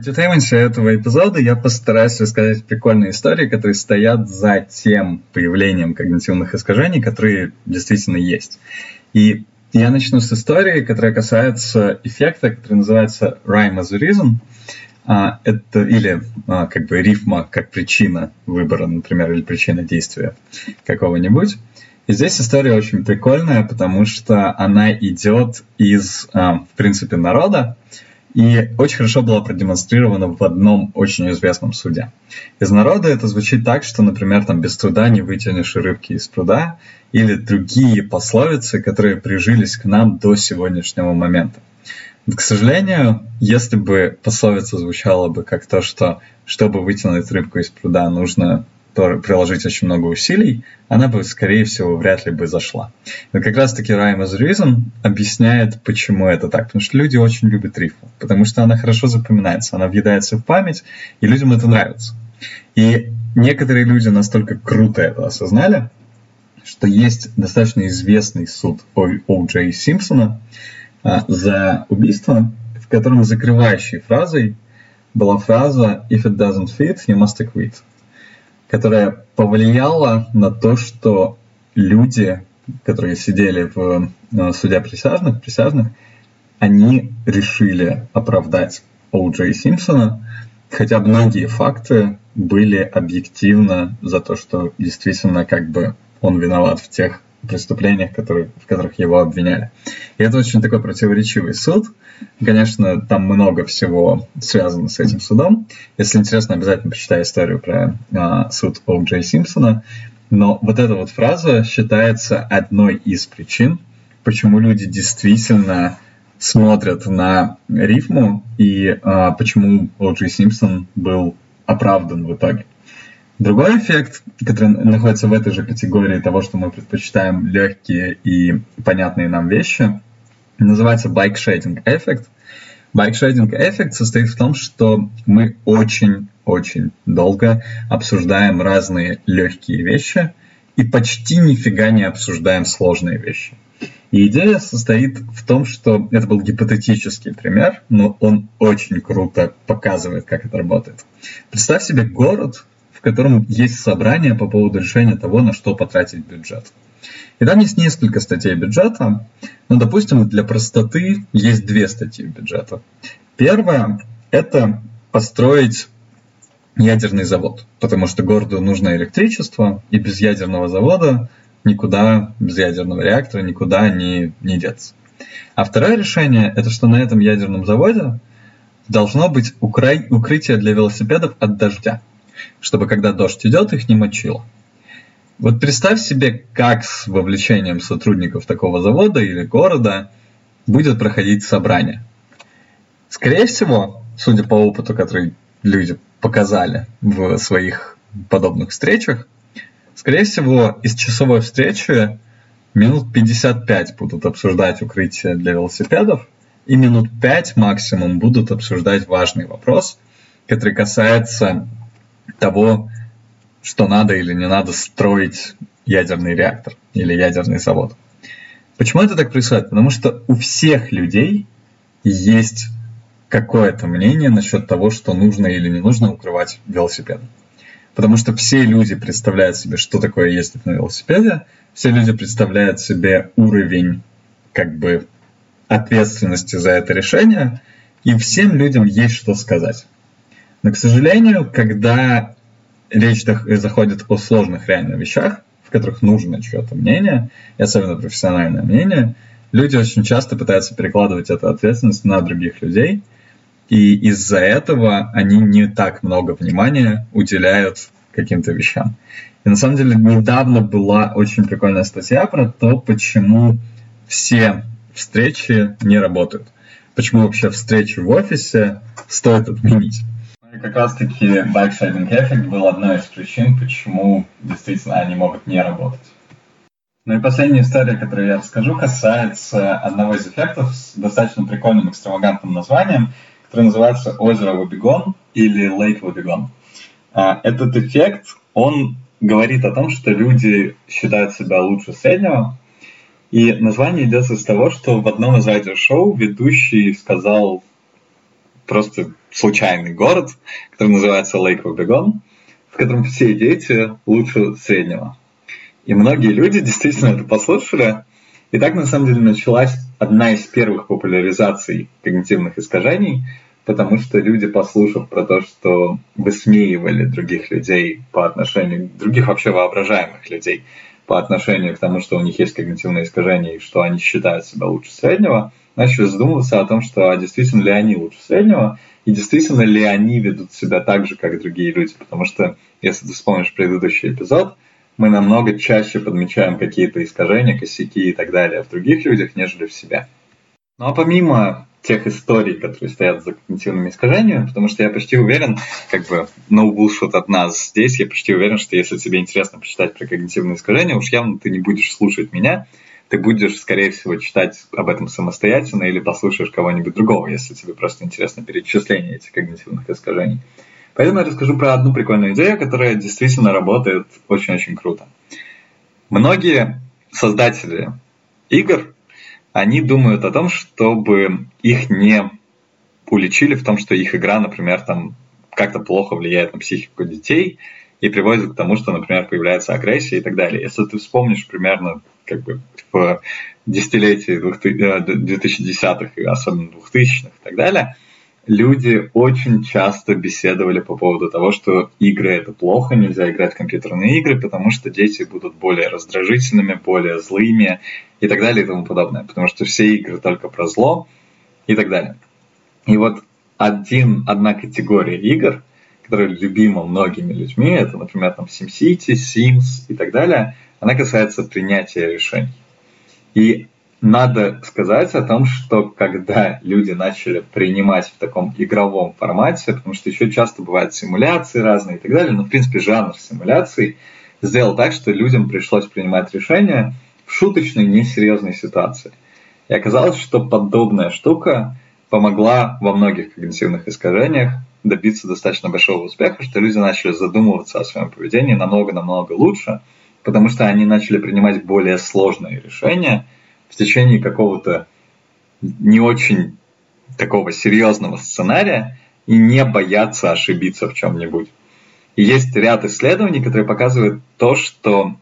В детейменте этого эпизода я постараюсь рассказать прикольные истории, которые стоят за тем появлением когнитивных искажений, которые действительно есть. И я начну с истории, которая касается эффекта, который называется rhyme as a reason. Это или а, как бы рифма как причина выбора, например, или причина действия какого-нибудь. И здесь история очень прикольная, потому что она идет из, а, в принципе, народа, и очень хорошо была продемонстрирована в одном очень известном суде. Из народа это звучит так, что, например, там без труда не вытянешь рыбки из пруда, или другие пословицы, которые прижились к нам до сегодняшнего момента. К сожалению, если бы пословица звучала бы как то, что чтобы вытянуть рыбку из пруда, нужно приложить очень много усилий, она бы, скорее всего, вряд ли бы зашла. Но как раз-таки Rhyme as Reason объясняет, почему это так. Потому что люди очень любят рифму, потому что она хорошо запоминается, она въедается в память, и людям это нравится. И некоторые люди настолько круто это осознали, что есть достаточно известный суд О. Джей Симпсона а, за убийство, в котором закрывающей фразой была фраза «If it doesn't fit, you must quit», которая повлияла на то, что люди, которые сидели в э, суде присяжных, присяжных, они решили оправдать О. Джей Симпсона, хотя многие факты были объективно за то, что действительно как бы он виноват в тех преступлениях, которые, в которых его обвиняли. И это очень такой противоречивый суд. Конечно, там много всего связано с этим судом. Если интересно, обязательно почитай историю про а, суд О. Симпсона. Но вот эта вот фраза считается одной из причин, почему люди действительно смотрят на рифму и а, почему О. Симпсон был оправдан в итоге. Другой эффект, который находится в этой же категории того, что мы предпочитаем легкие и понятные нам вещи, называется shading эффект. Shading эффект состоит в том, что мы очень-очень долго обсуждаем разные легкие вещи и почти нифига не обсуждаем сложные вещи. И идея состоит в том, что это был гипотетический пример, но он очень круто показывает, как это работает. Представь себе город, в котором есть собрание по поводу решения того, на что потратить бюджет. И там есть несколько статей бюджета. Ну, допустим, для простоты есть две статьи бюджета. Первая – это построить ядерный завод, потому что городу нужно электричество, и без ядерного завода никуда, без ядерного реактора никуда не, не деться. А второе решение – это что на этом ядерном заводе должно быть укрытие для велосипедов от дождя чтобы когда дождь идет, их не мочило. Вот представь себе, как с вовлечением сотрудников такого завода или города будет проходить собрание. Скорее всего, судя по опыту, который люди показали в своих подобных встречах, скорее всего, из часовой встречи минут 55 будут обсуждать укрытие для велосипедов, и минут 5 максимум будут обсуждать важный вопрос, который касается того, что надо или не надо строить ядерный реактор или ядерный завод. Почему это так происходит? Потому что у всех людей есть какое-то мнение насчет того, что нужно или не нужно укрывать велосипед. Потому что все люди представляют себе, что такое ездить на велосипеде, все люди представляют себе уровень как бы ответственности за это решение, и всем людям есть что сказать. Но, к сожалению, когда речь заходит о сложных реально вещах, в которых нужно чье-то мнение, и особенно профессиональное мнение, люди очень часто пытаются перекладывать эту ответственность на других людей, и из-за этого они не так много внимания уделяют каким-то вещам. И на самом деле недавно была очень прикольная статья про то, почему все встречи не работают. Почему вообще встречи в офисе стоит отменить. Как раз-таки бэкшейдинг эффект был одной из причин, почему действительно они могут не работать. Ну и последняя история, которую я расскажу, касается одного из эффектов с достаточно прикольным экстравагантным названием, который называется озеро Вобегон или Лейк Вобегон. А, этот эффект, он говорит о том, что люди считают себя лучше среднего, и название идет из того, что в одном из радиошоу ведущий сказал просто случайный город, который называется Лейк Вабегон, в котором все дети лучше среднего. И многие люди действительно это послушали. И так, на самом деле, началась одна из первых популяризаций когнитивных искажений, потому что люди, послушав про то, что высмеивали других людей по отношению, других вообще воображаемых людей по отношению к тому, что у них есть когнитивные искажения и что они считают себя лучше среднего, начали задумываться о том, что а действительно ли они лучше среднего, и действительно ли они ведут себя так же, как другие люди. Потому что, если ты вспомнишь предыдущий эпизод, мы намного чаще подмечаем какие-то искажения, косяки и так далее в других людях, нежели в себе. Ну а помимо тех историй, которые стоят за когнитивными искажениями, потому что я почти уверен, как бы, no bullshit от нас здесь, я почти уверен, что если тебе интересно почитать про когнитивные искажения, уж явно ты не будешь слушать меня, ты будешь, скорее всего, читать об этом самостоятельно или послушаешь кого-нибудь другого, если тебе просто интересно перечисление этих когнитивных искажений. Поэтому я расскажу про одну прикольную идею, которая действительно работает очень-очень круто. Многие создатели игр, они думают о том, чтобы их не уличили в том, что их игра, например, там как-то плохо влияет на психику детей и приводит к тому, что, например, появляется агрессия и так далее. Если ты вспомнишь примерно как бы в десятилетии 2010-х э, и особенно 2000-х и так далее, люди очень часто беседовали по поводу того, что игры это плохо, нельзя играть в компьютерные игры, потому что дети будут более раздражительными, более злыми и так далее и тому подобное, потому что все игры только про зло и так далее. И вот один, одна категория игр, которая любима многими людьми, это, например, там SimCity, Sims и так далее – она касается принятия решений. И надо сказать о том, что когда люди начали принимать в таком игровом формате, потому что еще часто бывают симуляции разные и так далее, но в принципе жанр симуляций сделал так, что людям пришлось принимать решения в шуточной, несерьезной ситуации. И оказалось, что подобная штука помогла во многих когнитивных искажениях добиться достаточно большого успеха, что люди начали задумываться о своем поведении намного-намного лучше – потому что они начали принимать более сложные решения в течение какого-то не очень такого серьезного сценария и не бояться ошибиться в чем-нибудь. И есть ряд исследований, которые показывают то, что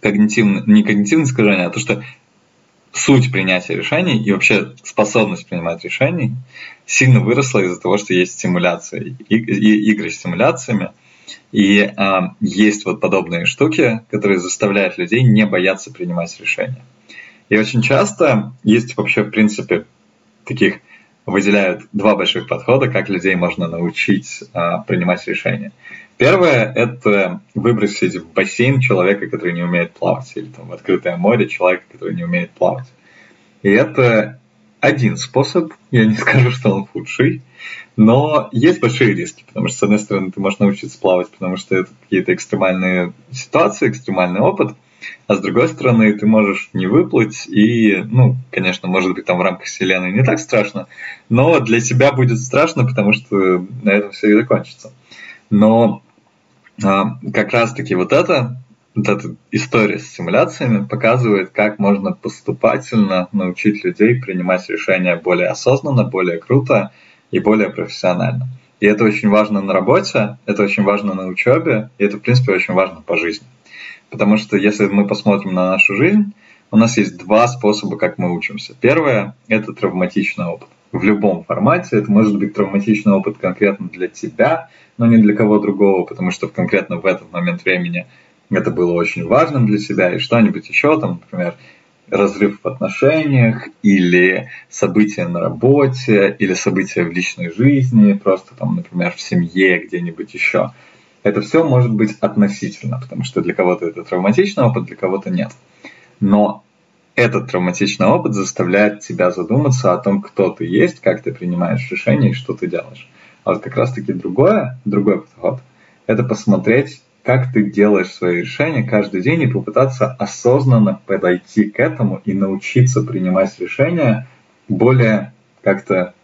когнитивное, не когнитивное искажение, а то, что суть принятия решений и вообще способность принимать решения сильно выросла из-за того, что есть стимуляция, и, и, игры с стимуляциями, и э, есть вот подобные штуки, которые заставляют людей не бояться принимать решения. И очень часто есть вообще, в принципе, таких выделяют два больших подхода, как людей можно научить э, принимать решения. Первое – это выбросить в бассейн человека, который не умеет плавать, или там, в открытое море человека, который не умеет плавать. И это один способ, я не скажу, что он худший, но есть большие риски, потому что, с одной стороны, ты можешь научиться плавать, потому что это какие-то экстремальные ситуации, экстремальный опыт, а с другой стороны, ты можешь не выплыть, и, ну, конечно, может быть, там в рамках Вселенной не так страшно, но для тебя будет страшно, потому что на этом все и закончится. Но как раз-таки вот это вот эта история с симуляциями показывает, как можно поступательно научить людей принимать решения более осознанно, более круто и более профессионально. И это очень важно на работе, это очень важно на учебе, и это, в принципе, очень важно по жизни. Потому что если мы посмотрим на нашу жизнь, у нас есть два способа, как мы учимся. Первое – это травматичный опыт. В любом формате это может быть травматичный опыт конкретно для тебя, но не для кого другого, потому что конкретно в этот момент времени это было очень важным для себя, и что-нибудь еще, там, например, разрыв в отношениях, или события на работе, или события в личной жизни, просто там, например, в семье, где-нибудь еще. Это все может быть относительно, потому что для кого-то это травматичный опыт, для кого-то нет. Но этот травматичный опыт заставляет тебя задуматься о том, кто ты есть, как ты принимаешь решения и что ты делаешь. А вот как раз-таки другое, другой подход, это посмотреть как ты делаешь свои решения каждый день и попытаться осознанно подойти к этому и научиться принимать решения более как-то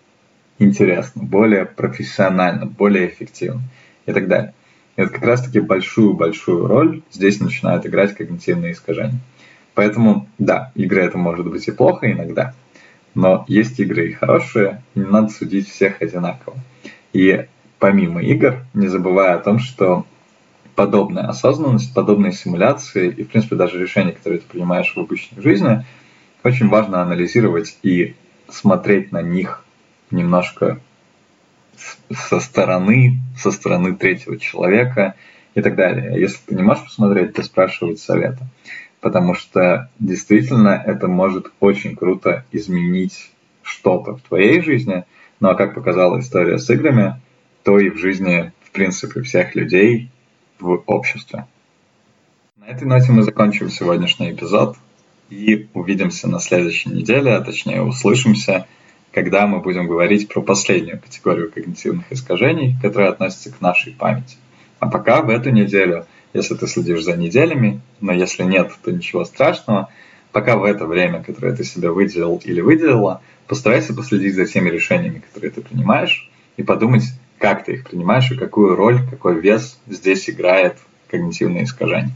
интересно, более профессионально, более эффективно и так далее. И вот как раз-таки большую-большую роль здесь начинают играть когнитивные искажения. Поэтому, да, игры это может быть и плохо иногда, но есть игры и хорошие, и не надо судить всех одинаково. И помимо игр, не забывая о том, что подобная осознанность, подобные симуляции и, в принципе, даже решения, которые ты принимаешь в обычной жизни, очень важно анализировать и смотреть на них немножко со стороны, со стороны третьего человека и так далее. Если ты не можешь посмотреть, то спрашивать совета. Потому что действительно это может очень круто изменить что-то в твоей жизни. Ну а как показала история с играми, то и в жизни, в принципе, всех людей в обществе. На этой ноте мы закончим сегодняшний эпизод и увидимся на следующей неделе, а точнее услышимся, когда мы будем говорить про последнюю категорию когнитивных искажений, которая относится к нашей памяти. А пока в эту неделю, если ты следишь за неделями, но если нет, то ничего страшного, пока в это время, которое ты себе выделил или выделила, постарайся последить за теми решениями, которые ты принимаешь, и подумать, как ты их принимаешь и какую роль, какой вес здесь играет когнитивное искажение.